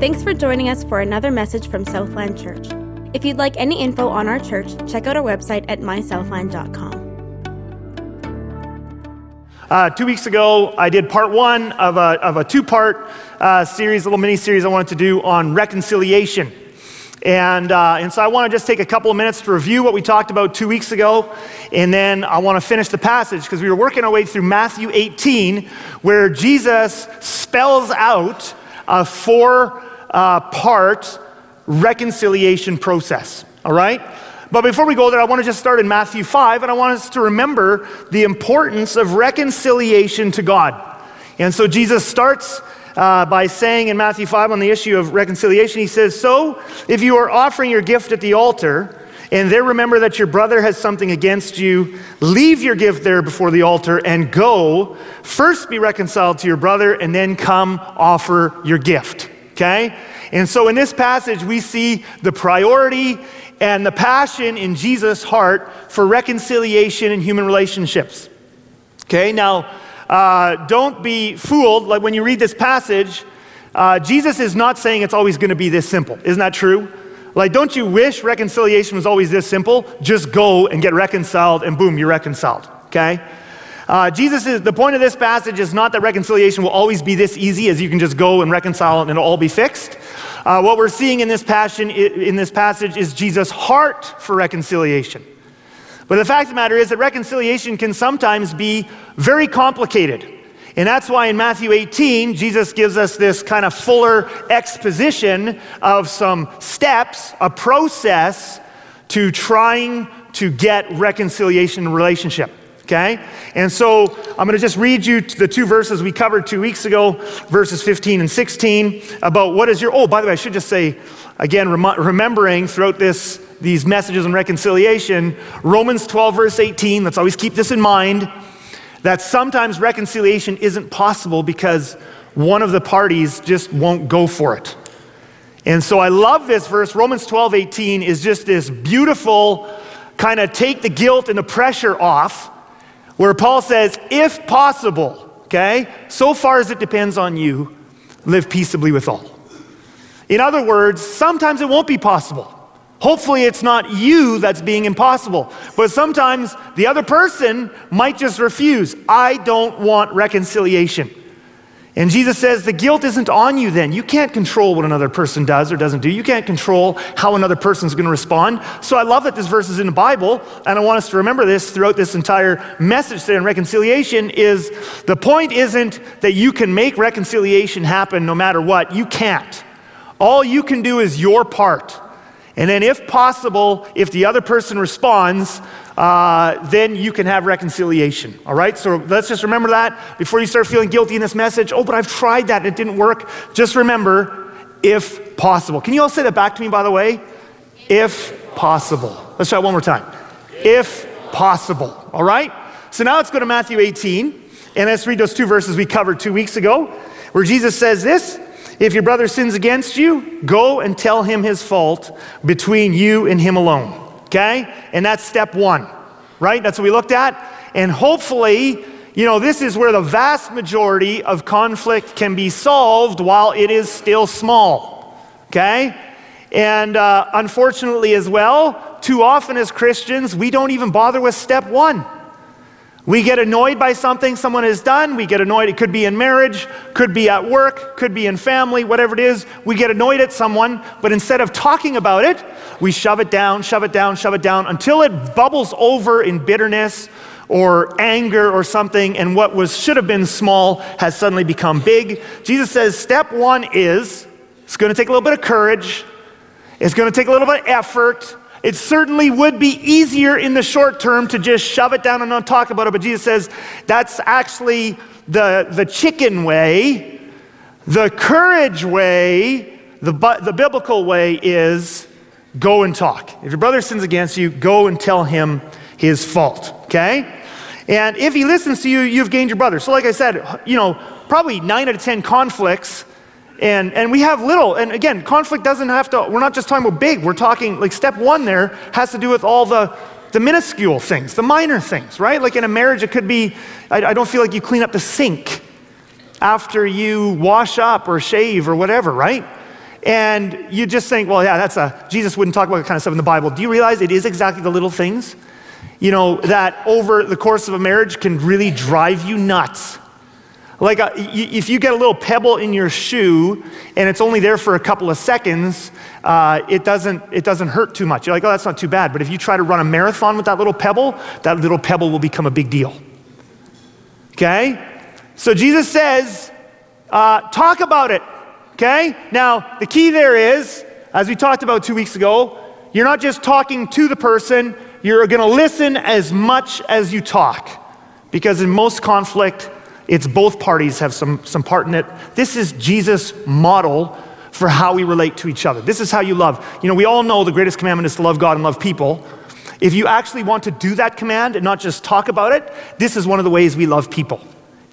Thanks for joining us for another message from Southland Church. If you'd like any info on our church, check out our website at mysouthland.com. Uh, two weeks ago, I did part one of a, of a two part uh, series, a little mini series I wanted to do on reconciliation. And, uh, and so I want to just take a couple of minutes to review what we talked about two weeks ago. And then I want to finish the passage because we were working our way through Matthew 18, where Jesus spells out a four uh, part reconciliation process. All right? But before we go there, I want to just start in Matthew 5, and I want us to remember the importance of reconciliation to God. And so Jesus starts uh, by saying in Matthew 5 on the issue of reconciliation, he says, So if you are offering your gift at the altar, and there remember that your brother has something against you, leave your gift there before the altar and go. First be reconciled to your brother, and then come offer your gift. Okay? And so in this passage, we see the priority and the passion in Jesus' heart for reconciliation in human relationships. Okay, now uh, don't be fooled. Like when you read this passage, uh, Jesus is not saying it's always going to be this simple. Isn't that true? Like, don't you wish reconciliation was always this simple? Just go and get reconciled, and boom, you're reconciled. Okay? Uh, Jesus is the point of this passage is not that reconciliation will always be this easy, as you can just go and reconcile and it'll all be fixed. Uh, what we're seeing in this passion in this passage is Jesus' heart for reconciliation. But the fact of the matter is that reconciliation can sometimes be very complicated. And that's why in Matthew 18, Jesus gives us this kind of fuller exposition of some steps, a process to trying to get reconciliation in relationship. Okay? And so I'm going to just read you the two verses we covered two weeks ago, verses 15 and 16, about what is your. Oh, by the way, I should just say, again, rem- remembering throughout this these messages on reconciliation, Romans 12, verse 18, let's always keep this in mind, that sometimes reconciliation isn't possible because one of the parties just won't go for it. And so I love this verse. Romans 12, 18 is just this beautiful kind of take the guilt and the pressure off, where Paul says, if possible, okay, so far as it depends on you, live peaceably with all. In other words, sometimes it won't be possible. Hopefully, it's not you that's being impossible. But sometimes the other person might just refuse. I don't want reconciliation. And Jesus says the guilt isn't on you then. You can't control what another person does or doesn't do. You can't control how another person's going to respond. So I love that this verse is in the Bible, and I want us to remember this throughout this entire message today on reconciliation is the point isn't that you can make reconciliation happen no matter what. You can't. All you can do is your part. And then, if possible, if the other person responds, uh, then you can have reconciliation. All right? So let's just remember that before you start feeling guilty in this message. Oh, but I've tried that and it didn't work. Just remember, if possible. Can you all say that back to me, by the way? If possible. Let's try it one more time. If possible. All right? So now let's go to Matthew 18 and let's read those two verses we covered two weeks ago where Jesus says this. If your brother sins against you, go and tell him his fault between you and him alone. Okay? And that's step one, right? That's what we looked at. And hopefully, you know, this is where the vast majority of conflict can be solved while it is still small. Okay? And uh, unfortunately, as well, too often as Christians, we don't even bother with step one. We get annoyed by something someone has done. We get annoyed. It could be in marriage, could be at work, could be in family, whatever it is. We get annoyed at someone, but instead of talking about it, we shove it down, shove it down, shove it down until it bubbles over in bitterness or anger or something, and what was should have been small has suddenly become big. Jesus says step one is it's going to take a little bit of courage, it's going to take a little bit of effort. It certainly would be easier in the short term to just shove it down and not talk about it, but Jesus says that's actually the, the chicken way. The courage way, the, the biblical way is go and talk. If your brother sins against you, go and tell him his fault, okay? And if he listens to you, you've gained your brother. So, like I said, you know, probably nine out of 10 conflicts and, and we have little, and again, conflict doesn't have to, we're not just talking about big, we're talking, like step one there has to do with all the, the minuscule things, the minor things, right? Like in a marriage, it could be, I, I don't feel like you clean up the sink after you wash up or shave or whatever, right? And you just think, well, yeah, that's a, Jesus wouldn't talk about that kind of stuff in the Bible. Do you realize it is exactly the little things, you know, that over the course of a marriage can really drive you nuts? Like, a, if you get a little pebble in your shoe and it's only there for a couple of seconds, uh, it, doesn't, it doesn't hurt too much. You're like, oh, that's not too bad. But if you try to run a marathon with that little pebble, that little pebble will become a big deal. Okay? So Jesus says, uh, talk about it. Okay? Now, the key there is, as we talked about two weeks ago, you're not just talking to the person, you're going to listen as much as you talk. Because in most conflict, it's both parties have some, some part in it. This is Jesus' model for how we relate to each other. This is how you love. You know, we all know the greatest commandment is to love God and love people. If you actually want to do that command and not just talk about it, this is one of the ways we love people.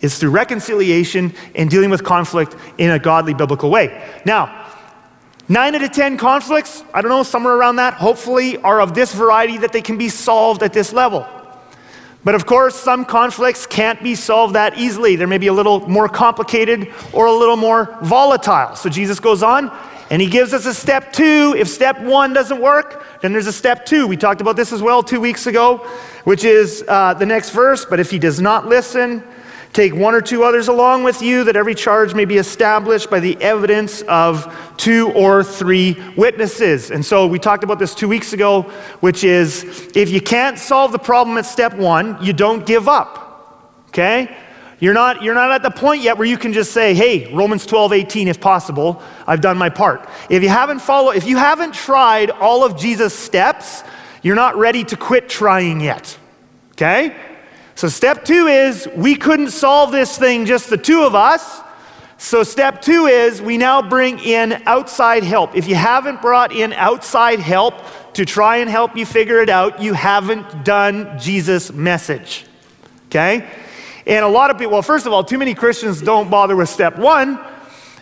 Is through reconciliation and dealing with conflict in a godly biblical way. Now, nine out of 10 conflicts, I don't know, somewhere around that, hopefully are of this variety that they can be solved at this level. But of course, some conflicts can't be solved that easily. They may be a little more complicated or a little more volatile. So Jesus goes on and he gives us a step two. If step one doesn't work, then there's a step two. We talked about this as well two weeks ago, which is uh, the next verse. But if he does not listen, Take one or two others along with you, that every charge may be established by the evidence of two or three witnesses. And so we talked about this two weeks ago, which is if you can't solve the problem at step one, you don't give up. Okay? You're not, you're not at the point yet where you can just say, hey, Romans 12, 18, if possible, I've done my part. If you haven't followed, if you haven't tried all of Jesus' steps, you're not ready to quit trying yet. Okay? So, step two is we couldn't solve this thing just the two of us. So, step two is we now bring in outside help. If you haven't brought in outside help to try and help you figure it out, you haven't done Jesus' message. Okay? And a lot of people, well, first of all, too many Christians don't bother with step one.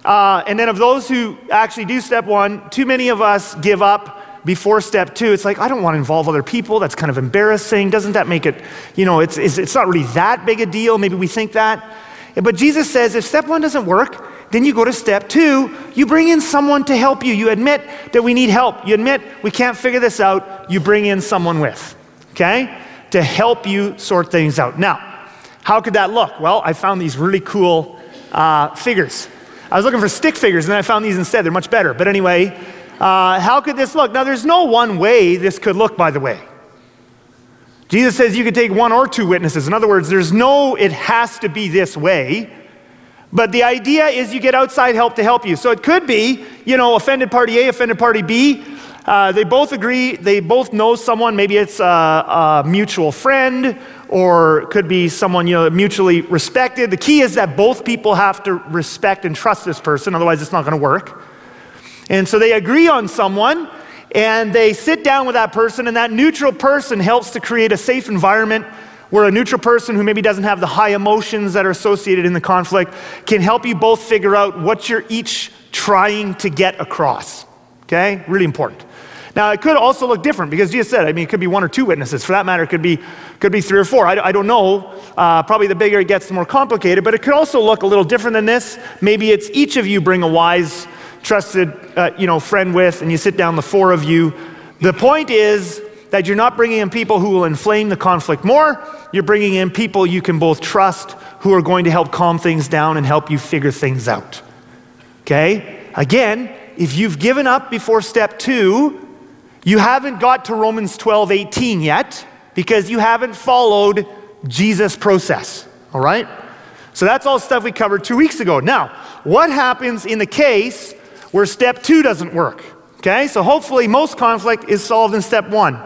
Uh, and then, of those who actually do step one, too many of us give up before step two, it's like, I don't want to involve other people. That's kind of embarrassing. Doesn't that make it, you know, it's, it's, not really that big a deal. Maybe we think that. But Jesus says if step one doesn't work, then you go to step two. You bring in someone to help you. You admit that we need help. You admit we can't figure this out. You bring in someone with, okay, to help you sort things out. Now, how could that look? Well, I found these really cool uh, figures. I was looking for stick figures, and then I found these instead. They're much better. But anyway, uh, how could this look? Now, there's no one way this could look, by the way. Jesus says you could take one or two witnesses. In other words, there's no, it has to be this way. But the idea is you get outside help to help you. So it could be, you know, offended party A, offended party B. Uh, they both agree, they both know someone. Maybe it's a, a mutual friend or could be someone, you know, mutually respected. The key is that both people have to respect and trust this person, otherwise, it's not going to work. And so they agree on someone and they sit down with that person, and that neutral person helps to create a safe environment where a neutral person who maybe doesn't have the high emotions that are associated in the conflict can help you both figure out what you're each trying to get across. Okay? Really important. Now, it could also look different because Jesus said, I mean, it could be one or two witnesses. For that matter, it could be, could be three or four. I, I don't know. Uh, probably the bigger it gets, the more complicated. But it could also look a little different than this. Maybe it's each of you bring a wise trusted uh, you know, friend with, and you sit down, the four of you. The point is that you're not bringing in people who will inflame the conflict more. You're bringing in people you can both trust who are going to help calm things down and help you figure things out. Okay? Again, if you've given up before step two, you haven't got to Romans 12 18 yet because you haven't followed Jesus' process. All right? So that's all stuff we covered two weeks ago. Now, what happens in the case where step two doesn't work. Okay, so hopefully most conflict is solved in step one.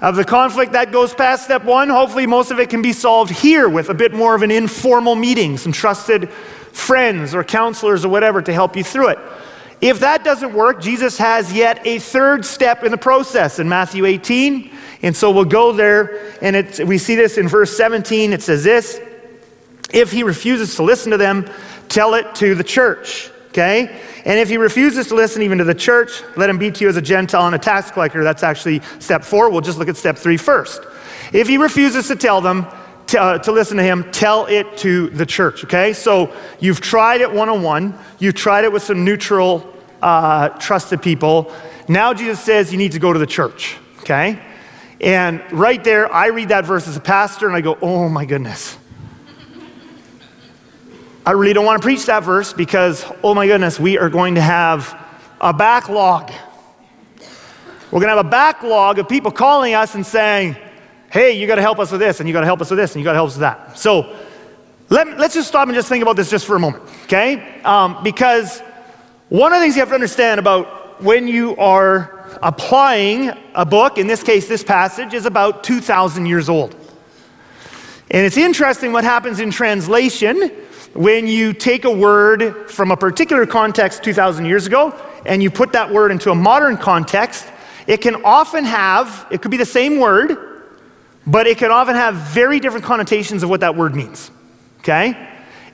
Of the conflict that goes past step one, hopefully most of it can be solved here with a bit more of an informal meeting, some trusted friends or counselors or whatever to help you through it. If that doesn't work, Jesus has yet a third step in the process in Matthew 18. And so we'll go there, and we see this in verse 17. It says this If he refuses to listen to them, tell it to the church. Okay? And if he refuses to listen even to the church, let him be to you as a Gentile and a tax collector. That's actually step four. We'll just look at step three first. If he refuses to tell them, to, uh, to listen to him, tell it to the church, okay? So you've tried it one on one, you've tried it with some neutral uh, trusted people. Now Jesus says you need to go to the church, okay? And right there, I read that verse as a pastor and I go, oh my goodness. I really don't want to preach that verse because, oh my goodness, we are going to have a backlog. We're going to have a backlog of people calling us and saying, hey, you got to help us with this, and you got to help us with this, and you got to help us with that. So let, us just stop and just think about this just for a moment, okay? Um, because one of the things you have to understand about when you are applying a book, in this case, this passage is about 2,000 years old. And it's interesting what happens in translation when you take a word from a particular context 2,000 years ago and you put that word into a modern context. It can often have, it could be the same word, but it can often have very different connotations of what that word means. Okay?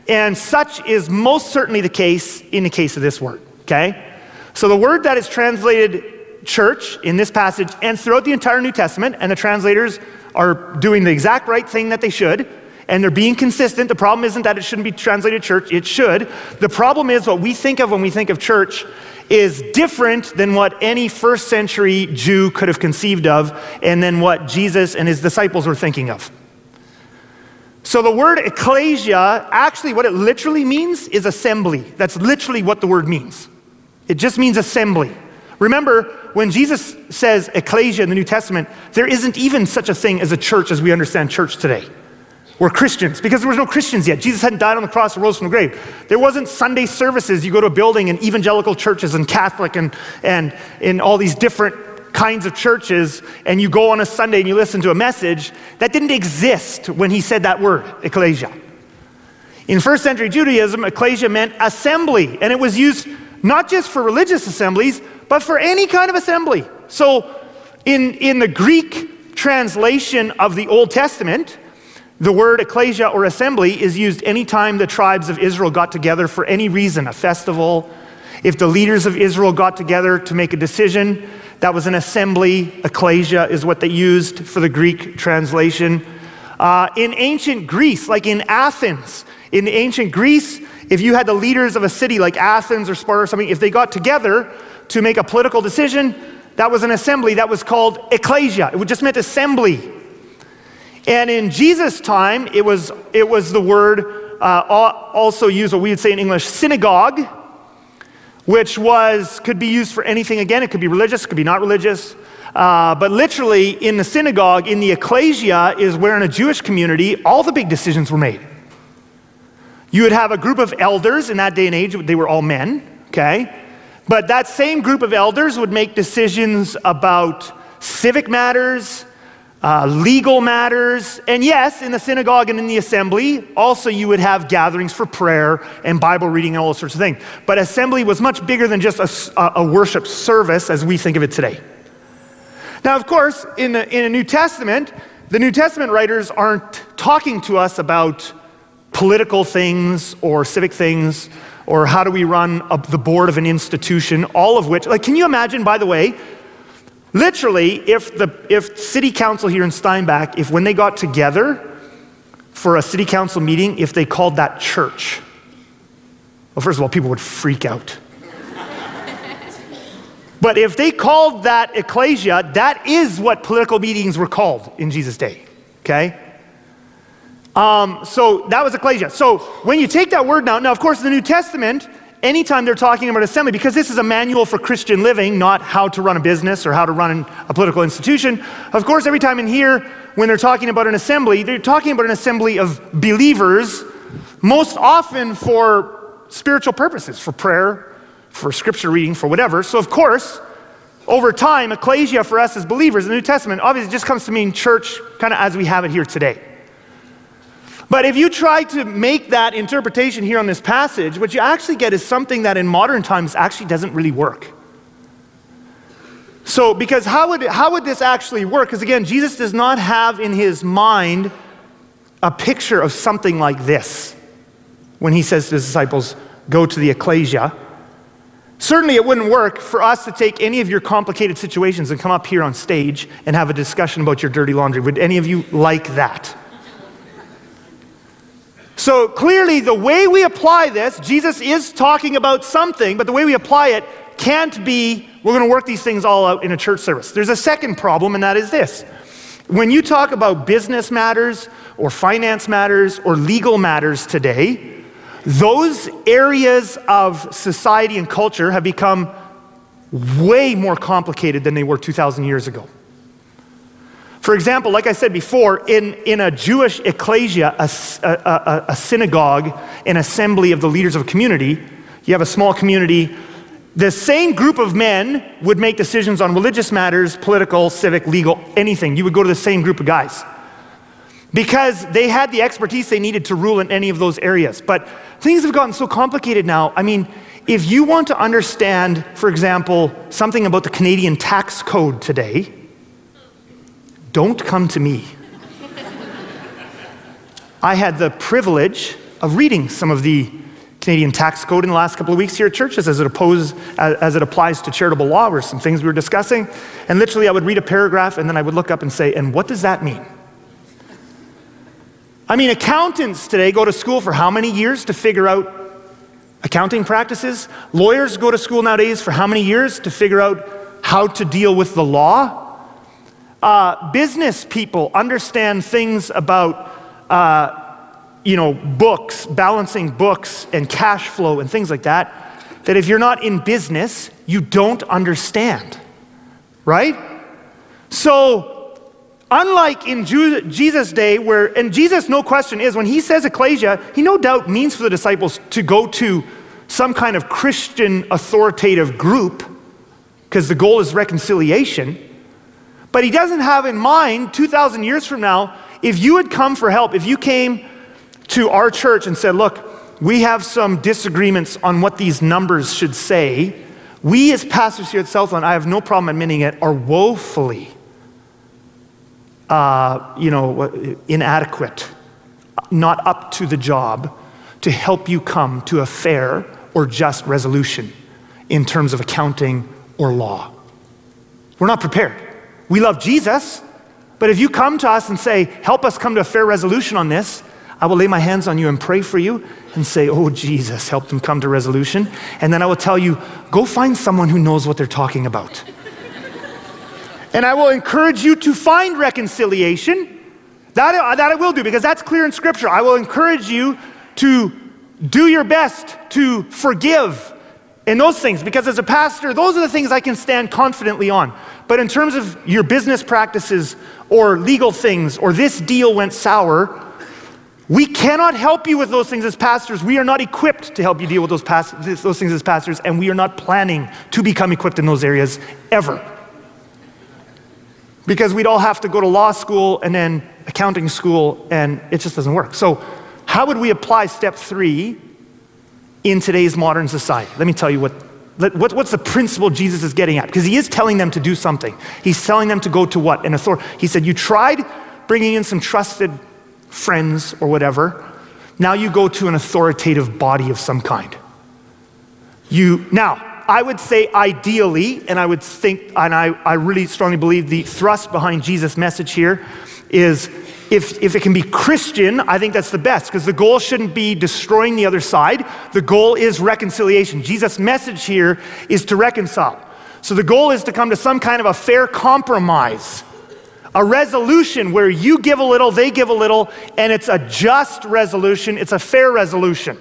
And such is most certainly the case in the case of this word. Okay? So the word that is translated church in this passage and throughout the entire New Testament, and the translators are doing the exact right thing that they should, and they're being consistent. The problem isn't that it shouldn't be translated church, it should. The problem is what we think of when we think of church is different than what any first century Jew could have conceived of, and then what Jesus and his disciples were thinking of. So the word ecclesia, actually, what it literally means is assembly. That's literally what the word means. It just means assembly. Remember, when Jesus says ecclesia in the New Testament, there isn't even such a thing as a church as we understand church today were Christians because there was no Christians yet. Jesus hadn't died on the cross or rose from the grave. There wasn't Sunday services. You go to a building and evangelical churches and Catholic and, and in all these different kinds of churches, and you go on a Sunday and you listen to a message. That didn't exist when he said that word, ecclesia. In first century Judaism, ecclesia meant assembly, and it was used not just for religious assemblies, but for any kind of assembly. So in, in the Greek translation of the Old Testament, the word ecclesia or assembly is used anytime the tribes of Israel got together for any reason, a festival. If the leaders of Israel got together to make a decision, that was an assembly. Ecclesia is what they used for the Greek translation. Uh, in ancient Greece, like in Athens, in ancient Greece, if you had the leaders of a city like Athens or Sparta or something, if they got together to make a political decision, that was an assembly. That was called ecclesia. It just meant assembly. And in Jesus' time, it was, it was the word uh, also used, what we would say in English, synagogue, which was, could be used for anything again. It could be religious, it could be not religious. Uh, but literally, in the synagogue, in the ecclesia, is where in a Jewish community all the big decisions were made. You would have a group of elders in that day and age, they were all men, okay? But that same group of elders would make decisions about civic matters, uh, legal matters. And yes, in the synagogue and in the assembly, also you would have gatherings for prayer and Bible reading and all those sorts of things. But assembly was much bigger than just a, a worship service as we think of it today. Now, of course, in the, in the New Testament, the New Testament writers aren't talking to us about political things or civic things or how do we run the board of an institution, all of which, like, can you imagine, by the way, Literally, if the if city council here in Steinbach, if when they got together for a city council meeting, if they called that church, well, first of all, people would freak out. but if they called that ecclesia, that is what political meetings were called in Jesus' day. Okay? Um, so that was ecclesia. So when you take that word now, now of course, in the New Testament, anytime they're talking about assembly, because this is a manual for Christian living, not how to run a business or how to run a political institution, of course, every time in here, when they're talking about an assembly, they're talking about an assembly of believers, most often for spiritual purposes, for prayer, for scripture reading, for whatever. So, of course, over time, ecclesia for us as believers in the New Testament obviously just comes to mean church kind of as we have it here today. But if you try to make that interpretation here on this passage, what you actually get is something that in modern times actually doesn't really work. So, because how would, how would this actually work? Because again, Jesus does not have in his mind a picture of something like this when he says to his disciples, Go to the ecclesia. Certainly, it wouldn't work for us to take any of your complicated situations and come up here on stage and have a discussion about your dirty laundry. Would any of you like that? So clearly, the way we apply this, Jesus is talking about something, but the way we apply it can't be we're going to work these things all out in a church service. There's a second problem, and that is this. When you talk about business matters or finance matters or legal matters today, those areas of society and culture have become way more complicated than they were 2,000 years ago. For example, like I said before, in, in a Jewish ecclesia, a, a, a, synagogue, an assembly of the leaders of a community, you have a small community, the same group of men would make decisions on religious matters, political, civic, legal, anything. You would go to the same group of guys because they had the expertise they needed to rule in any of those areas. But things have gotten so complicated now. I mean, if you want to understand, for example, something about the Canadian tax code today, don't come to me. I had the privilege of reading some of the Canadian tax code in the last couple of weeks here at churches as it, as it applies to charitable law, or some things we were discussing. And literally, I would read a paragraph and then I would look up and say, and what does that mean? I mean, accountants today go to school for how many years to figure out accounting practices? Lawyers go to school nowadays for how many years to figure out how to deal with the law? Uh, business people understand things about, uh, you know, books, balancing books and cash flow and things like that, that if you're not in business, you don't understand, right? So, unlike in Jesus' day, where, and Jesus, no question, is when he says ecclesia, he no doubt means for the disciples to go to some kind of Christian authoritative group, because the goal is reconciliation. But he doesn't have in mind 2,000 years from now, if you had come for help, if you came to our church and said, Look, we have some disagreements on what these numbers should say, we as pastors here at Southland, I have no problem admitting it, are woefully uh, you know, inadequate, not up to the job to help you come to a fair or just resolution in terms of accounting or law. We're not prepared. We love Jesus, but if you come to us and say, Help us come to a fair resolution on this, I will lay my hands on you and pray for you and say, Oh, Jesus, help them come to resolution. And then I will tell you, Go find someone who knows what they're talking about. and I will encourage you to find reconciliation. That, uh, that I will do because that's clear in Scripture. I will encourage you to do your best to forgive and those things because as a pastor, those are the things I can stand confidently on. But in terms of your business practices or legal things or this deal went sour, we cannot help you with those things as pastors. We are not equipped to help you deal with those, those things as pastors, and we are not planning to become equipped in those areas ever. Because we'd all have to go to law school and then accounting school, and it just doesn't work. So, how would we apply step three in today's modern society? Let me tell you what what's the principle Jesus is getting at? Because he is telling them to do something. He's telling them to go to what? An authority. He said, You tried bringing in some trusted friends or whatever. Now you go to an authoritative body of some kind. You, now, I would say ideally, and I would think, and I, I really strongly believe the thrust behind Jesus' message here is if, if it can be Christian, I think that's the best because the goal shouldn't be destroying the other side. The goal is reconciliation. Jesus' message here is to reconcile. So the goal is to come to some kind of a fair compromise, a resolution where you give a little, they give a little, and it's a just resolution, it's a fair resolution.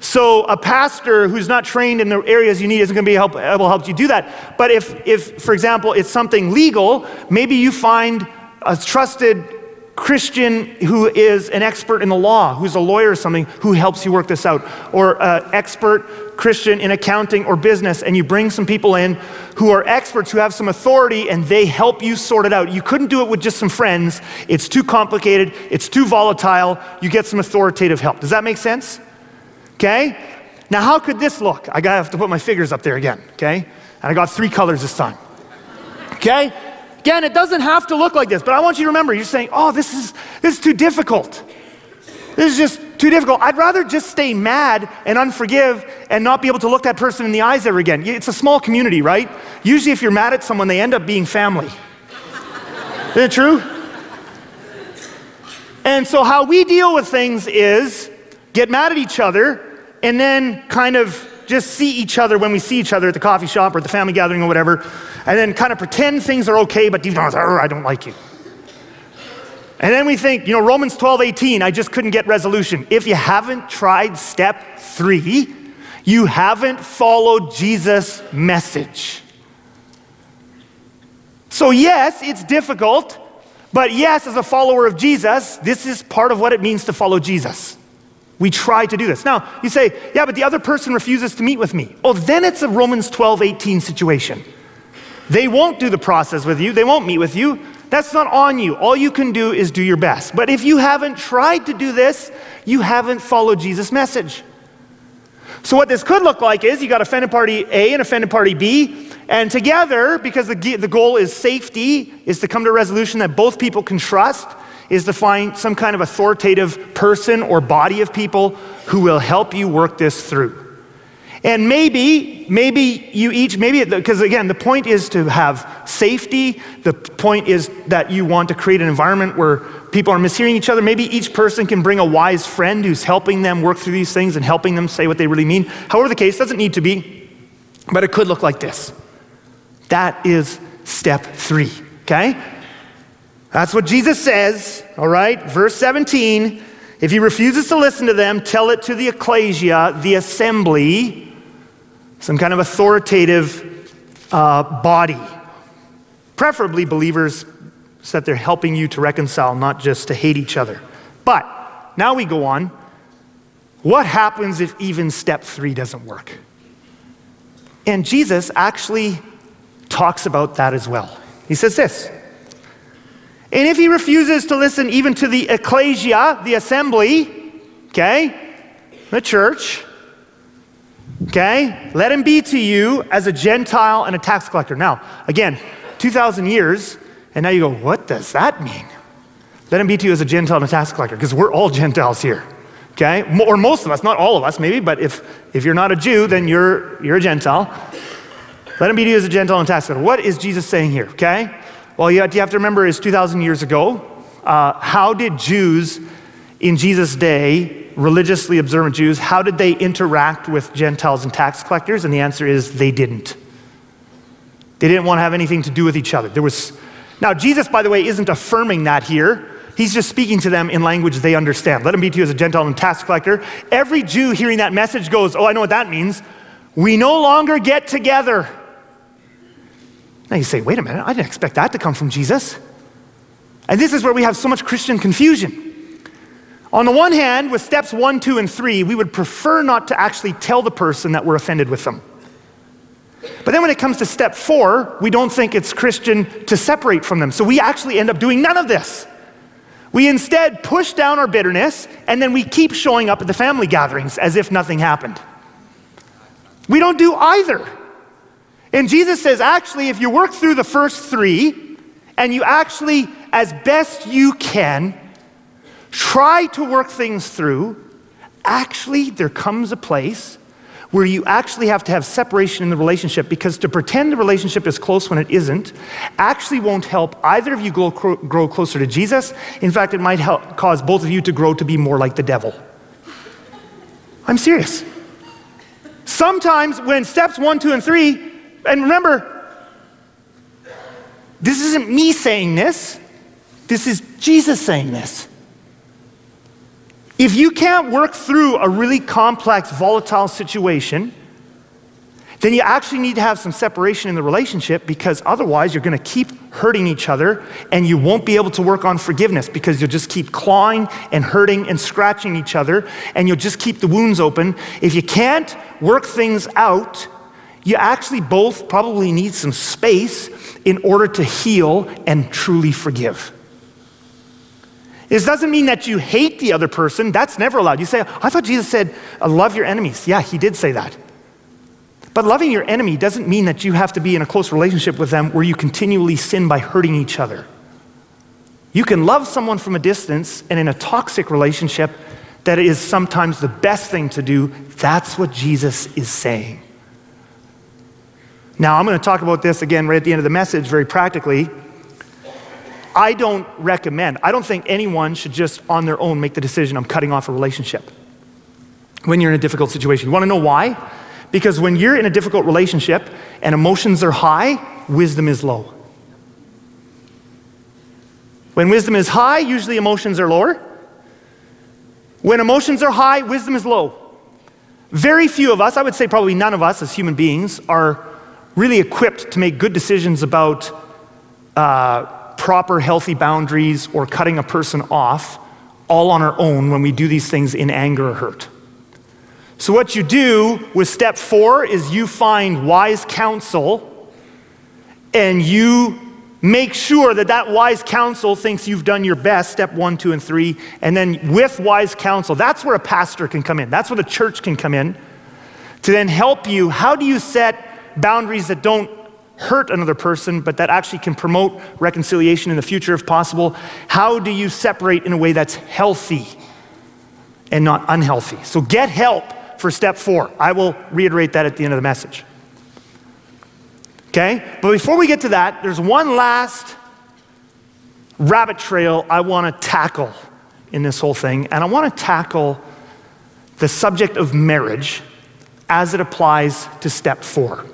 So a pastor who's not trained in the areas you need isn't going to be able to help you do that. But if, if, for example, it's something legal, maybe you find a trusted Christian who is an expert in the law, who's a lawyer or something, who helps you work this out, or an expert Christian in accounting or business, and you bring some people in who are experts, who have some authority, and they help you sort it out. You couldn't do it with just some friends. It's too complicated, it's too volatile. You get some authoritative help. Does that make sense? Okay? Now, how could this look? I gotta have to put my figures up there again, okay? And I got three colors this time. Okay? Again, it doesn't have to look like this, but I want you to remember you're saying, oh, this is, this is too difficult. This is just too difficult. I'd rather just stay mad and unforgive and not be able to look that person in the eyes ever again. It's a small community, right? Usually, if you're mad at someone, they end up being family. Isn't it true? And so, how we deal with things is get mad at each other and then kind of just see each other when we see each other at the coffee shop or the family gathering or whatever, and then kind of pretend things are okay, but deep down, I don't like you. And then we think, you know, Romans 12, 18, I just couldn't get resolution. If you haven't tried step three, you haven't followed Jesus' message. So, yes, it's difficult, but yes, as a follower of Jesus, this is part of what it means to follow Jesus. We try to do this. Now, you say, yeah, but the other person refuses to meet with me. Oh, then it's a Romans 12, 18 situation. They won't do the process with you, they won't meet with you. That's not on you. All you can do is do your best. But if you haven't tried to do this, you haven't followed Jesus' message. So, what this could look like is you got offended party A and offended party B, and together, because the, the goal is safety, is to come to a resolution that both people can trust, is to find some kind of authoritative person or body of people who will help you work this through. And maybe, maybe you each, maybe, because again, the point is to have safety. The point is that you want to create an environment where people are mishearing each other. Maybe each person can bring a wise friend who's helping them work through these things and helping them say what they really mean. However, the case doesn't need to be, but it could look like this. That is step three, okay? That's what Jesus says, all right? Verse 17 if he refuses to listen to them, tell it to the ecclesia, the assembly, some kind of authoritative uh, body. Preferably believers so that they're helping you to reconcile, not just to hate each other. But now we go on. What happens if even step three doesn't work? And Jesus actually talks about that as well. He says this and if he refuses to listen even to the ecclesia, the assembly, okay, the church, okay, let him be to you as a Gentile and a tax collector. Now, again, 2,000 years, and now you go, what does that mean? Let him be to you as a Gentile and a tax collector, because we're all Gentiles here, okay? Or most of us, not all of us, maybe, but if, if you're not a Jew, then you're, you're a Gentile. Let him be to you as a Gentile and a tax collector. What is Jesus saying here, okay? Well, you have to remember is 2,000 years ago. Uh, how did Jews in Jesus' day, religiously observant Jews, how did they interact with Gentiles and tax collectors? And the answer is they didn't. They didn't want to have anything to do with each other. There was now Jesus, by the way, isn't affirming that here. He's just speaking to them in language they understand. Let him be to you as a Gentile and tax collector. Every Jew hearing that message goes, Oh, I know what that means. We no longer get together. Now you say, wait a minute, I didn't expect that to come from Jesus. And this is where we have so much Christian confusion. On the one hand, with steps one, two, and three, we would prefer not to actually tell the person that we're offended with them. But then when it comes to step four, we don't think it's Christian to separate from them. So we actually end up doing none of this. We instead push down our bitterness and then we keep showing up at the family gatherings as if nothing happened. We don't do either. And Jesus says, actually, if you work through the first three and you actually, as best you can, try to work things through, actually, there comes a place where you actually have to have separation in the relationship because to pretend the relationship is close when it isn't actually won't help either of you grow, grow closer to Jesus. In fact, it might help cause both of you to grow to be more like the devil. I'm serious. Sometimes when steps one, two, and three and remember, this isn't me saying this, this is Jesus saying this. If you can't work through a really complex, volatile situation, then you actually need to have some separation in the relationship because otherwise you're going to keep hurting each other and you won't be able to work on forgiveness because you'll just keep clawing and hurting and scratching each other and you'll just keep the wounds open. If you can't work things out, you actually both probably need some space in order to heal and truly forgive. This doesn't mean that you hate the other person. That's never allowed. You say, I thought Jesus said, uh, love your enemies. Yeah, he did say that. But loving your enemy doesn't mean that you have to be in a close relationship with them where you continually sin by hurting each other. You can love someone from a distance, and in a toxic relationship, that is sometimes the best thing to do. That's what Jesus is saying. Now, I'm going to talk about this again right at the end of the message very practically. I don't recommend, I don't think anyone should just on their own make the decision I'm cutting off a relationship when you're in a difficult situation. You want to know why? Because when you're in a difficult relationship and emotions are high, wisdom is low. When wisdom is high, usually emotions are lower. When emotions are high, wisdom is low. Very few of us, I would say probably none of us as human beings, are really equipped to make good decisions about uh, proper, healthy boundaries or cutting a person off all on our own when we do these things in anger or hurt. So, what you do with step four is you find wise counsel and you make sure that that wise counsel thinks you've done your best, step one, two, and three. And then with wise counsel, that's where a pastor can come in. That's where the church can come in to then help you. How do you set boundaries that don't hurt another person, but that actually can promote reconciliation in the future if possible? How do you separate in a way that's healthy and not unhealthy? So get help for step four. I will reiterate that at the end of the message. Okay? But before we get to that, there's one last rabbit trail I want to tackle in this whole thing, and I want to tackle the subject of marriage as it applies to step four.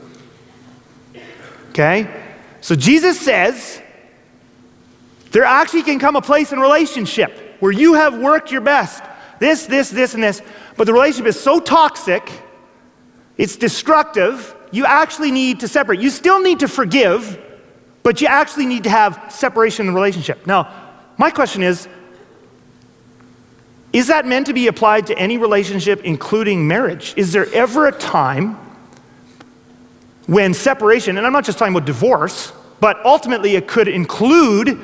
Okay? So Jesus says there actually can come a place in relationship where you have worked your best this, this, this, and this, but the relationship is so toxic, it's destructive, you actually need to separate. You still need to forgive, but you actually need to have separation in the relationship. Now, my question is is that meant to be applied to any relationship, including marriage? Is there ever a time when separation, and I'm not just talking about divorce, but ultimately it could include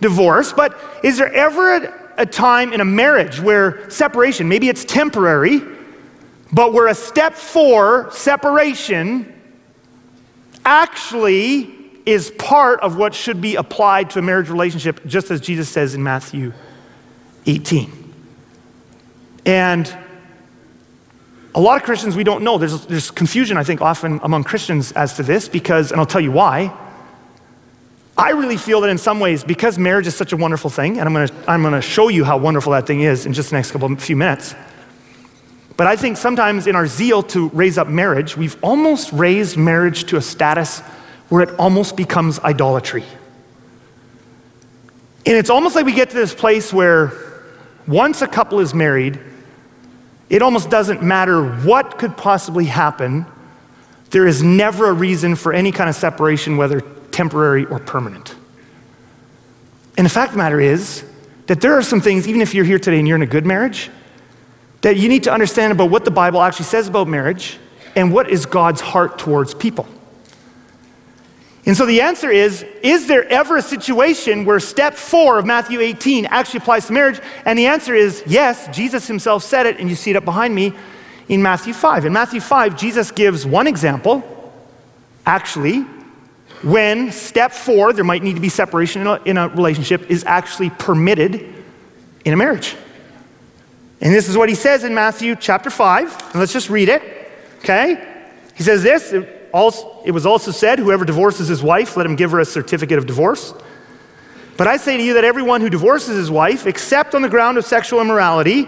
divorce, but is there ever a, a time in a marriage where separation, maybe it's temporary, but where a step four, separation, actually is part of what should be applied to a marriage relationship, just as Jesus says in Matthew 18. And a lot of Christians, we don't know. There's, there's confusion, I think, often among Christians as to this because, and I'll tell you why. I really feel that in some ways, because marriage is such a wonderful thing, and I'm gonna, I'm gonna show you how wonderful that thing is in just the next couple few minutes. But I think sometimes in our zeal to raise up marriage, we've almost raised marriage to a status where it almost becomes idolatry. And it's almost like we get to this place where once a couple is married, it almost doesn't matter what could possibly happen. There is never a reason for any kind of separation, whether temporary or permanent. And the fact of the matter is that there are some things, even if you're here today and you're in a good marriage, that you need to understand about what the Bible actually says about marriage and what is God's heart towards people. And so the answer is Is there ever a situation where step four of Matthew 18 actually applies to marriage? And the answer is yes. Jesus himself said it, and you see it up behind me in Matthew 5. In Matthew 5, Jesus gives one example, actually, when step four, there might need to be separation in a, in a relationship, is actually permitted in a marriage. And this is what he says in Matthew chapter 5. And let's just read it. Okay? He says this it, was also said, Whoever divorces his wife, let him give her a certificate of divorce. But I say to you that everyone who divorces his wife, except on the ground of sexual immorality,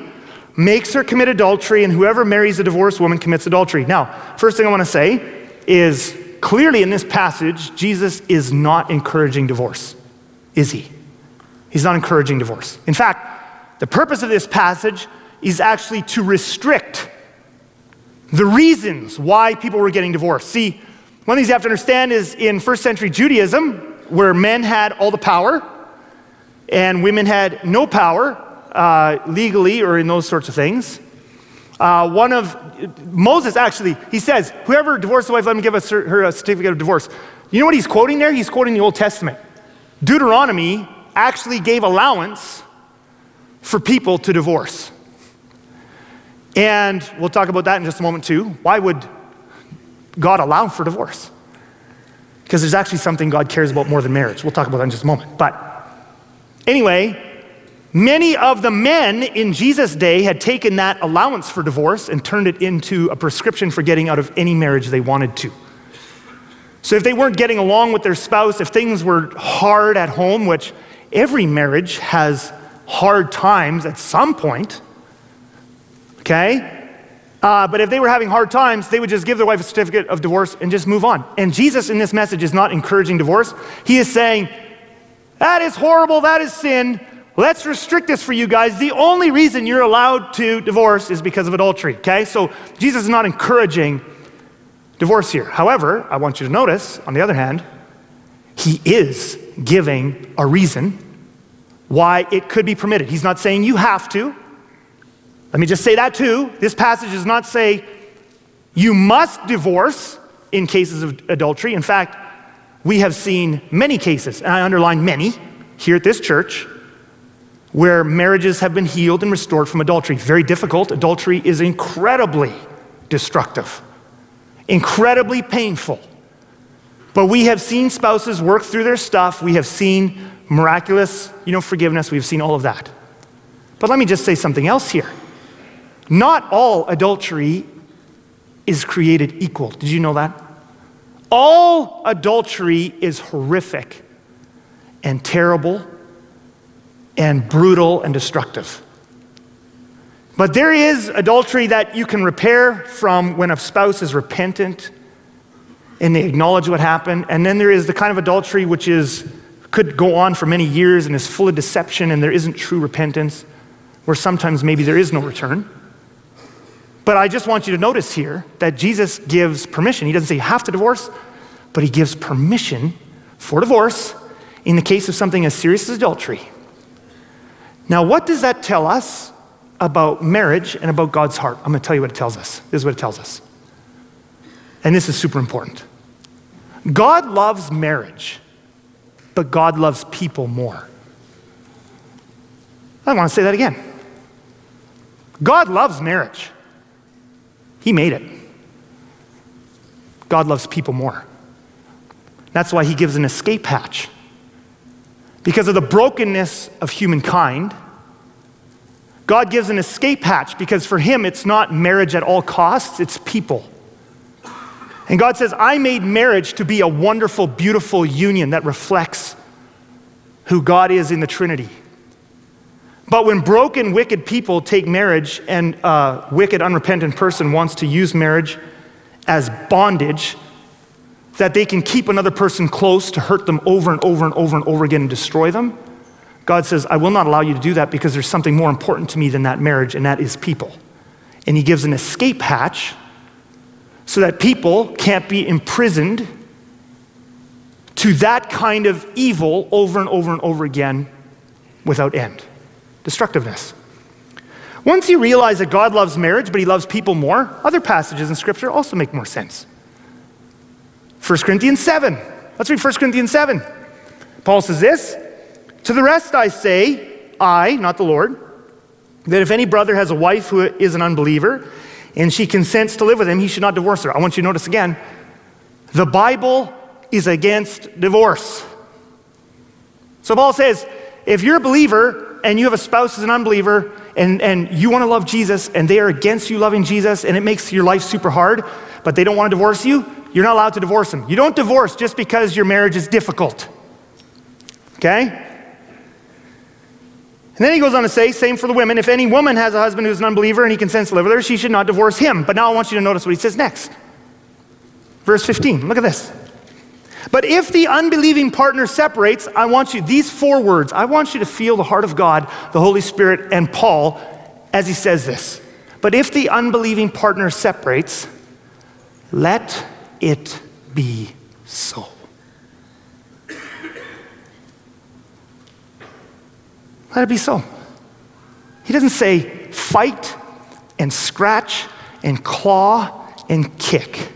makes her commit adultery, and whoever marries a divorced woman commits adultery. Now, first thing I want to say is clearly in this passage, Jesus is not encouraging divorce, is he? He's not encouraging divorce. In fact, the purpose of this passage is actually to restrict the reasons why people were getting divorced. See, one things you have to understand is in first century Judaism, where men had all the power and women had no power uh, legally or in those sorts of things. Uh, one of Moses actually, he says, whoever divorced a wife, let him give her a certificate of divorce. You know what he's quoting there? He's quoting the Old Testament. Deuteronomy actually gave allowance for people to divorce. And we'll talk about that in just a moment too. Why would God allow for divorce? Because there's actually something God cares about more than marriage. We'll talk about that in just a moment. But anyway, many of the men in Jesus' day had taken that allowance for divorce and turned it into a prescription for getting out of any marriage they wanted to. So if they weren't getting along with their spouse, if things were hard at home, which every marriage has hard times at some point, okay? Uh, but if they were having hard times, they would just give their wife a certificate of divorce and just move on. And Jesus in this message is not encouraging divorce. He is saying, that is horrible, that is sin. Let's restrict this for you guys. The only reason you're allowed to divorce is because of adultery, okay? So Jesus is not encouraging divorce here. However, I want you to notice, on the other hand, he is giving a reason why it could be permitted. He's not saying you have to. Let me just say that too. This passage does not say you must divorce in cases of adultery. In fact, we have seen many cases, and I underline many, here at this church, where marriages have been healed and restored from adultery. Very difficult. Adultery is incredibly destructive, incredibly painful. But we have seen spouses work through their stuff. We have seen miraculous, you know, forgiveness. We've seen all of that. But let me just say something else here. Not all adultery is created equal. Did you know that? All adultery is horrific and terrible and brutal and destructive. But there is adultery that you can repair from when a spouse is repentant and they acknowledge what happened. And then there is the kind of adultery which is could go on for many years and is full of deception and there isn't true repentance, where sometimes maybe there is no return. But I just want you to notice here that Jesus gives permission. He doesn't say you have to divorce, but he gives permission for divorce in the case of something as serious as adultery. Now, what does that tell us about marriage and about God's heart? I'm going to tell you what it tells us. This is what it tells us. And this is super important. God loves marriage, but God loves people more. I want to say that again. God loves marriage. He made it. God loves people more. That's why he gives an escape hatch. Because of the brokenness of humankind, God gives an escape hatch because for him it's not marriage at all costs, it's people. And God says, I made marriage to be a wonderful, beautiful union that reflects who God is in the Trinity. But when broken, wicked people take marriage and a wicked, unrepentant person wants to use marriage as bondage, that they can keep another person close to hurt them over and over and over and over again and destroy them, God says, I will not allow you to do that because there's something more important to me than that marriage, and that is people. And He gives an escape hatch so that people can't be imprisoned to that kind of evil over and over and over again without end destructiveness. Once you realize that God loves marriage, but he loves people more, other passages in Scripture also make more sense. 1 Corinthians 7. Let's read 1 Corinthians 7. Paul says this To the rest I say, I, not the Lord, that if any brother has a wife who is an unbeliever and she consents to live with him, he should not divorce her. I want you to notice again the Bible is against divorce. So Paul says, if you're a believer and you have a spouse who's an unbeliever and, and you want to love Jesus and they are against you loving Jesus and it makes your life super hard, but they don't want to divorce you, you're not allowed to divorce them. You don't divorce just because your marriage is difficult. Okay? And then he goes on to say, same for the women. If any woman has a husband who's an unbeliever and he consents to live with her, she should not divorce him. But now I want you to notice what he says next. Verse 15. Look at this. But if the unbelieving partner separates, I want you, these four words, I want you to feel the heart of God, the Holy Spirit, and Paul as he says this. But if the unbelieving partner separates, let it be so. Let it be so. He doesn't say fight and scratch and claw and kick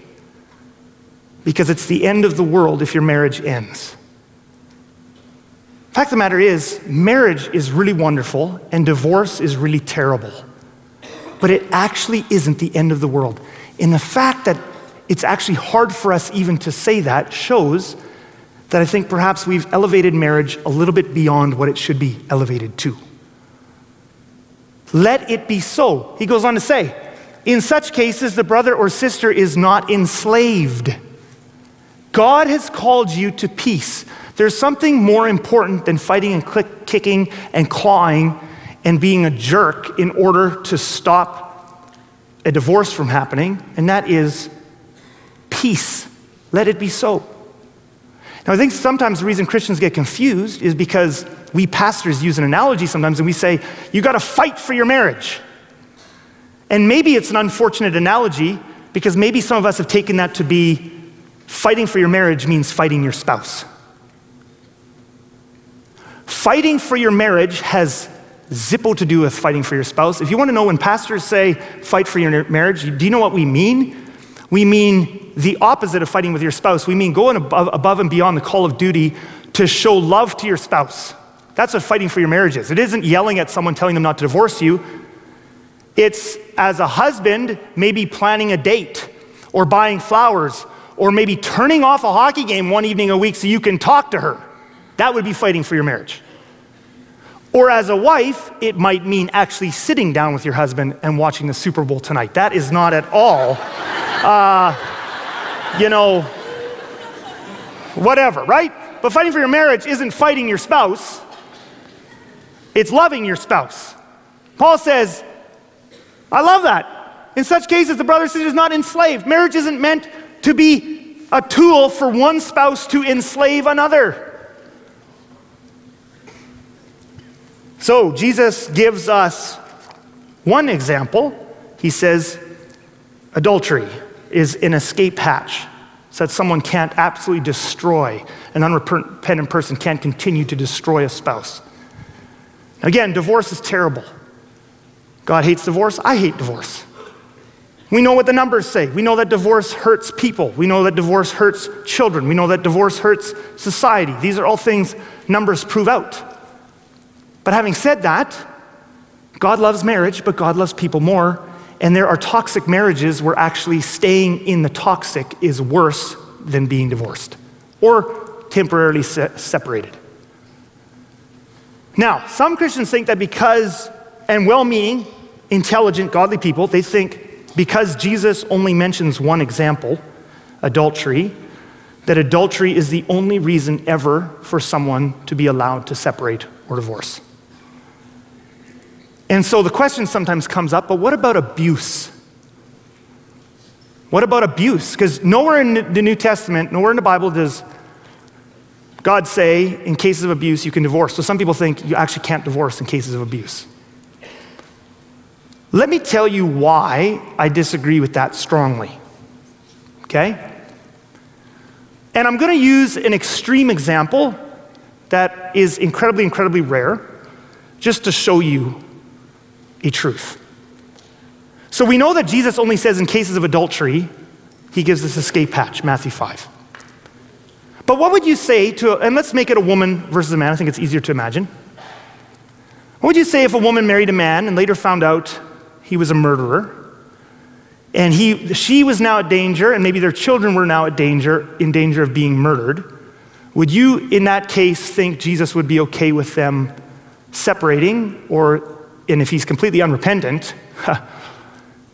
because it's the end of the world if your marriage ends. Fact of the matter is, marriage is really wonderful and divorce is really terrible. But it actually isn't the end of the world. And the fact that it's actually hard for us even to say that shows that I think perhaps we've elevated marriage a little bit beyond what it should be elevated to. Let it be so. He goes on to say, in such cases, the brother or sister is not enslaved God has called you to peace. There's something more important than fighting and click, kicking and clawing and being a jerk in order to stop a divorce from happening, and that is peace. Let it be so. Now, I think sometimes the reason Christians get confused is because we pastors use an analogy sometimes and we say, you got to fight for your marriage. And maybe it's an unfortunate analogy because maybe some of us have taken that to be fighting for your marriage means fighting your spouse. Fighting for your marriage has zippo to do with fighting for your spouse. If you want to know when pastors say fight for your marriage, do you know what we mean? We mean the opposite of fighting with your spouse. We mean going above, above and beyond the call of duty to show love to your spouse. That's what fighting for your marriage is. It isn't yelling at someone telling them not to divorce you. It's as a husband, maybe planning a date or buying flowers or maybe turning off a hockey game one evening a week so you can talk to her. That would be fighting for your marriage. Or as a wife, it might mean actually sitting down with your husband and watching the Super Bowl tonight. That is not at all, uh, you know, whatever, right? But fighting for your marriage isn't fighting your spouse, it's loving your spouse. Paul says, I love that. In such cases, the brother sister is not enslaved. Marriage isn't meant to be a tool for one spouse to enslave another. So Jesus gives us one example. He says adultery is an escape hatch so that someone can't absolutely destroy, an unrepentant person can't continue to destroy a spouse. Again, divorce is terrible. God hates divorce. I hate divorce. We know what the numbers say. We know that divorce hurts people. We know that divorce hurts children. We know that divorce hurts society. These are all things numbers prove out. But having said that, God loves marriage, but God loves people more. And there are toxic marriages where actually staying in the toxic is worse than being divorced or temporarily se- separated. Now, some Christians think that because, and well meaning, intelligent, godly people, they think because Jesus only mentions one example, adultery, that adultery is the only reason ever for someone to be allowed to separate or divorce. And so the question sometimes comes up but what about abuse? What about abuse? Because nowhere in the New Testament, nowhere in the Bible does God say in cases of abuse you can divorce. So some people think you actually can't divorce in cases of abuse. Let me tell you why I disagree with that strongly. Okay? And I'm going to use an extreme example that is incredibly, incredibly rare just to show you a truth. So we know that Jesus only says in cases of adultery, he gives this escape hatch, Matthew 5. But what would you say to, and let's make it a woman versus a man, I think it's easier to imagine. What would you say if a woman married a man and later found out he was a murderer? And he, she was now at danger, and maybe their children were now at danger, in danger of being murdered. Would you, in that case, think Jesus would be okay with them separating or and if he's completely unrepentant,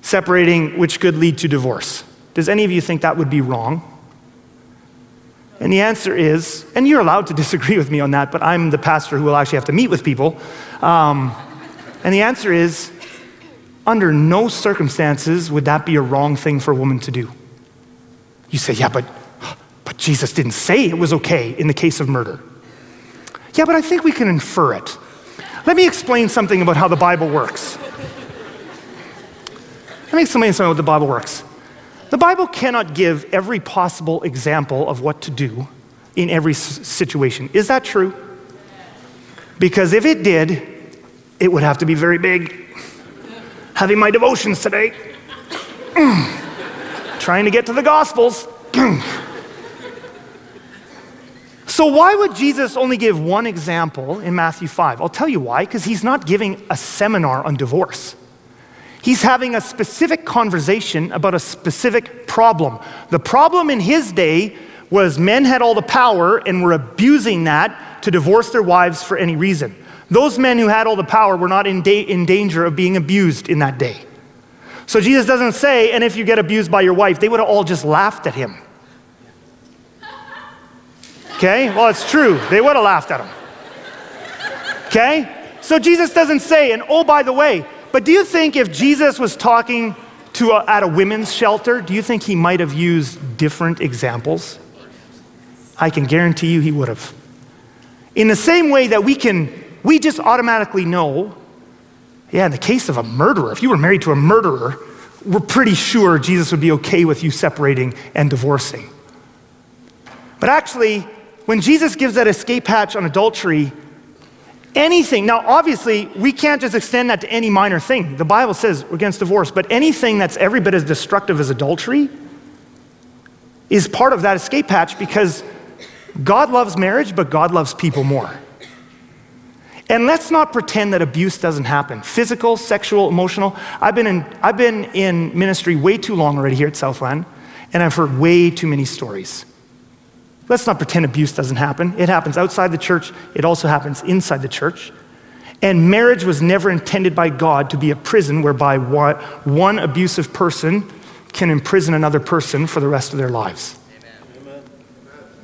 separating, which could lead to divorce. Does any of you think that would be wrong? And the answer is, and you're allowed to disagree with me on that, but I'm the pastor who will actually have to meet with people. Um, and the answer is, under no circumstances would that be a wrong thing for a woman to do. You say, yeah, but, but Jesus didn't say it was okay in the case of murder. Yeah, but I think we can infer it. Let me explain something about how the Bible works. Let me explain something about the Bible works. The Bible cannot give every possible example of what to do in every situation. Is that true? Because if it did, it would have to be very big. Having my devotions today, trying to get to the Gospels. So, why would Jesus only give one example in Matthew 5? I'll tell you why, because he's not giving a seminar on divorce. He's having a specific conversation about a specific problem. The problem in his day was men had all the power and were abusing that to divorce their wives for any reason. Those men who had all the power were not in, da- in danger of being abused in that day. So Jesus doesn't say, and if you get abused by your wife, they would have all just laughed at him. Okay? Well, it's true. They would have laughed at him. Okay? So Jesus doesn't say, and oh, by the way, but do you think if Jesus was talking to a, at a women's shelter, do you think he might have used different examples? I can guarantee you he would have. In the same way that we can, we just automatically know, yeah, in the case of a murderer, if you were married to a murderer, we're pretty sure Jesus would be okay with you separating and divorcing. But actually, when Jesus gives that escape hatch on adultery, anything, now obviously, we can't just extend that to any minor thing. The Bible says against divorce, but anything that's every bit as destructive as adultery is part of that escape hatch because God loves marriage, but God loves people more. And let's not pretend that abuse doesn't happen physical, sexual, emotional. I've been in, I've been in ministry way too long already here at Southland, and I've heard way too many stories. Let's not pretend abuse doesn't happen. It happens outside the church, it also happens inside the church. And marriage was never intended by God to be a prison whereby one abusive person can imprison another person for the rest of their lives. Amen.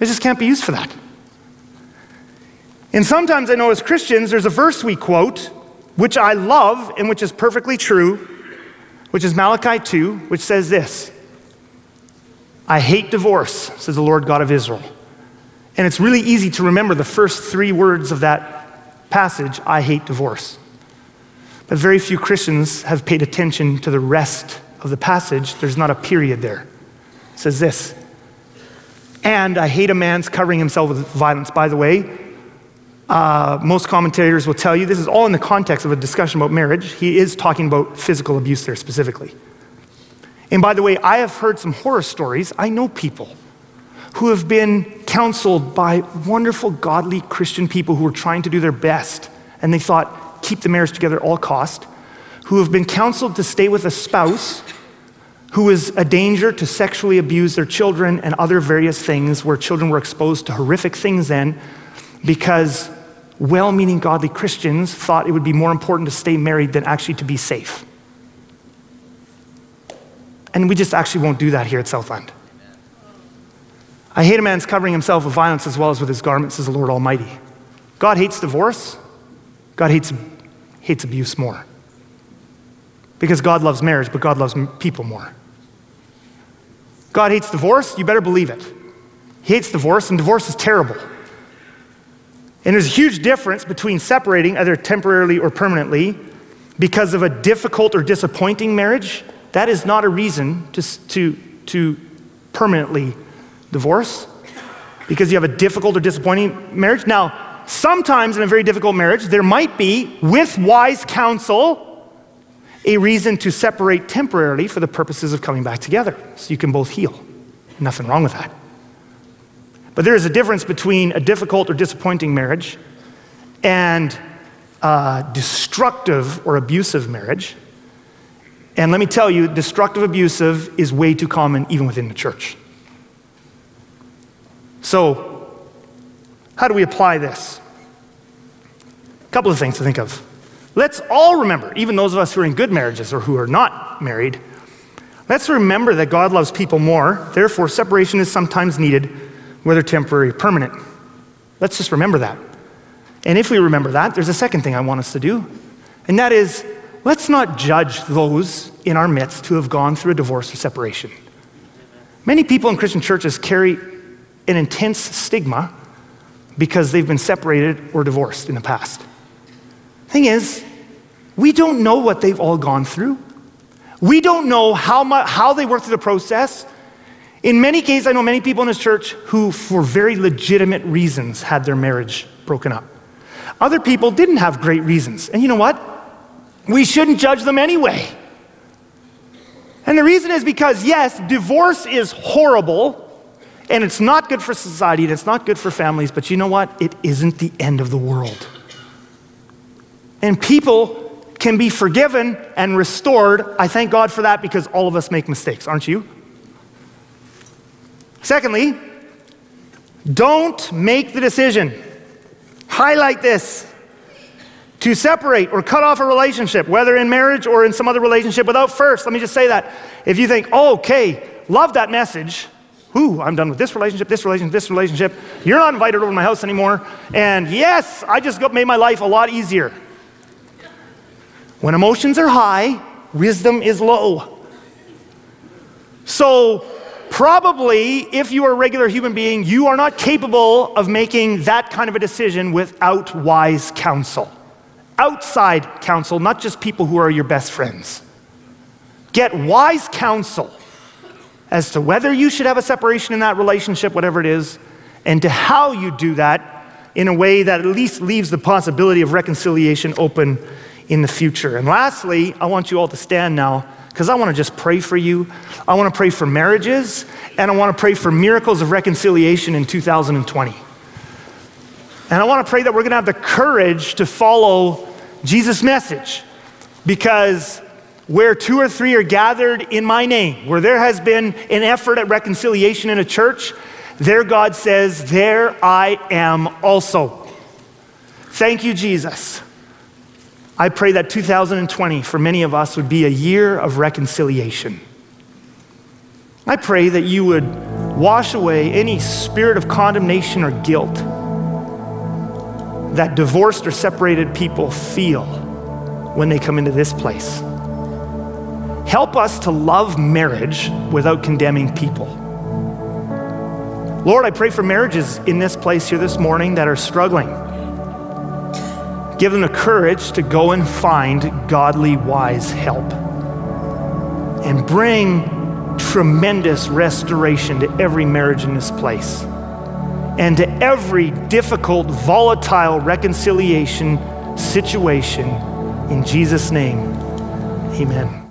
It just can't be used for that. And sometimes I know as Christians, there's a verse we quote, which I love and which is perfectly true, which is Malachi 2, which says this I hate divorce, says the Lord God of Israel. And it's really easy to remember the first three words of that passage I hate divorce. But very few Christians have paid attention to the rest of the passage. There's not a period there. It says this And I hate a man's covering himself with violence. By the way, uh, most commentators will tell you this is all in the context of a discussion about marriage. He is talking about physical abuse there specifically. And by the way, I have heard some horror stories. I know people who have been counseled by wonderful, godly Christian people who are trying to do their best, and they thought, keep the marriage together at all cost, who have been counseled to stay with a spouse who is a danger to sexually abuse their children and other various things where children were exposed to horrific things then because well meaning godly Christians thought it would be more important to stay married than actually to be safe. And we just actually won't do that here at Southland. I hate a man's covering himself with violence as well as with his garments, says the Lord Almighty. God hates divorce. God hates, hates abuse more. Because God loves marriage, but God loves people more. God hates divorce, you better believe it. He hates divorce, and divorce is terrible. And there's a huge difference between separating, either temporarily or permanently, because of a difficult or disappointing marriage. That is not a reason to, to, to permanently divorce because you have a difficult or disappointing marriage. Now, sometimes in a very difficult marriage, there might be, with wise counsel, a reason to separate temporarily for the purposes of coming back together so you can both heal. Nothing wrong with that. But there is a difference between a difficult or disappointing marriage and a destructive or abusive marriage. And let me tell you, destructive, abusive is way too common even within the church. So, how do we apply this? A couple of things to think of. Let's all remember, even those of us who are in good marriages or who are not married, let's remember that God loves people more. Therefore, separation is sometimes needed, whether temporary or permanent. Let's just remember that. And if we remember that, there's a second thing I want us to do, and that is let's not judge those in our midst who have gone through a divorce or separation. Many people in Christian churches carry an intense stigma because they've been separated or divorced in the past. Thing is, we don't know what they've all gone through. We don't know how, much, how they worked through the process. In many cases, I know many people in this church who, for very legitimate reasons, had their marriage broken up. Other people didn't have great reasons. And you know what? We shouldn't judge them anyway. And the reason is because, yes, divorce is horrible, and it's not good for society and it's not good for families, but you know what? It isn't the end of the world. And people can be forgiven and restored. I thank God for that because all of us make mistakes, aren't you? Secondly, don't make the decision. Highlight this to separate or cut off a relationship, whether in marriage or in some other relationship, without first, let me just say that. If you think, oh, okay, love that message, Ooh, I'm done with this relationship, this relationship, this relationship. You're not invited over to my house anymore. And yes, I just got, made my life a lot easier. When emotions are high, wisdom is low. So, probably, if you are a regular human being, you are not capable of making that kind of a decision without wise counsel. Outside counsel, not just people who are your best friends. Get wise counsel as to whether you should have a separation in that relationship, whatever it is, and to how you do that in a way that at least leaves the possibility of reconciliation open in the future. And lastly, I want you all to stand now because I want to just pray for you. I want to pray for marriages, and I want to pray for miracles of reconciliation in 2020. And I want to pray that we're going to have the courage to follow Jesus' message because where two or three are gathered in my name, where there has been an effort at reconciliation in a church, there God says, There I am also. Thank you, Jesus. I pray that 2020 for many of us would be a year of reconciliation. I pray that you would wash away any spirit of condemnation or guilt that divorced or separated people feel when they come into this place. Help us to love marriage without condemning people. Lord, I pray for marriages in this place here this morning that are struggling. Give them the courage to go and find godly, wise help. And bring tremendous restoration to every marriage in this place. And to every difficult, volatile reconciliation situation. In Jesus' name, amen.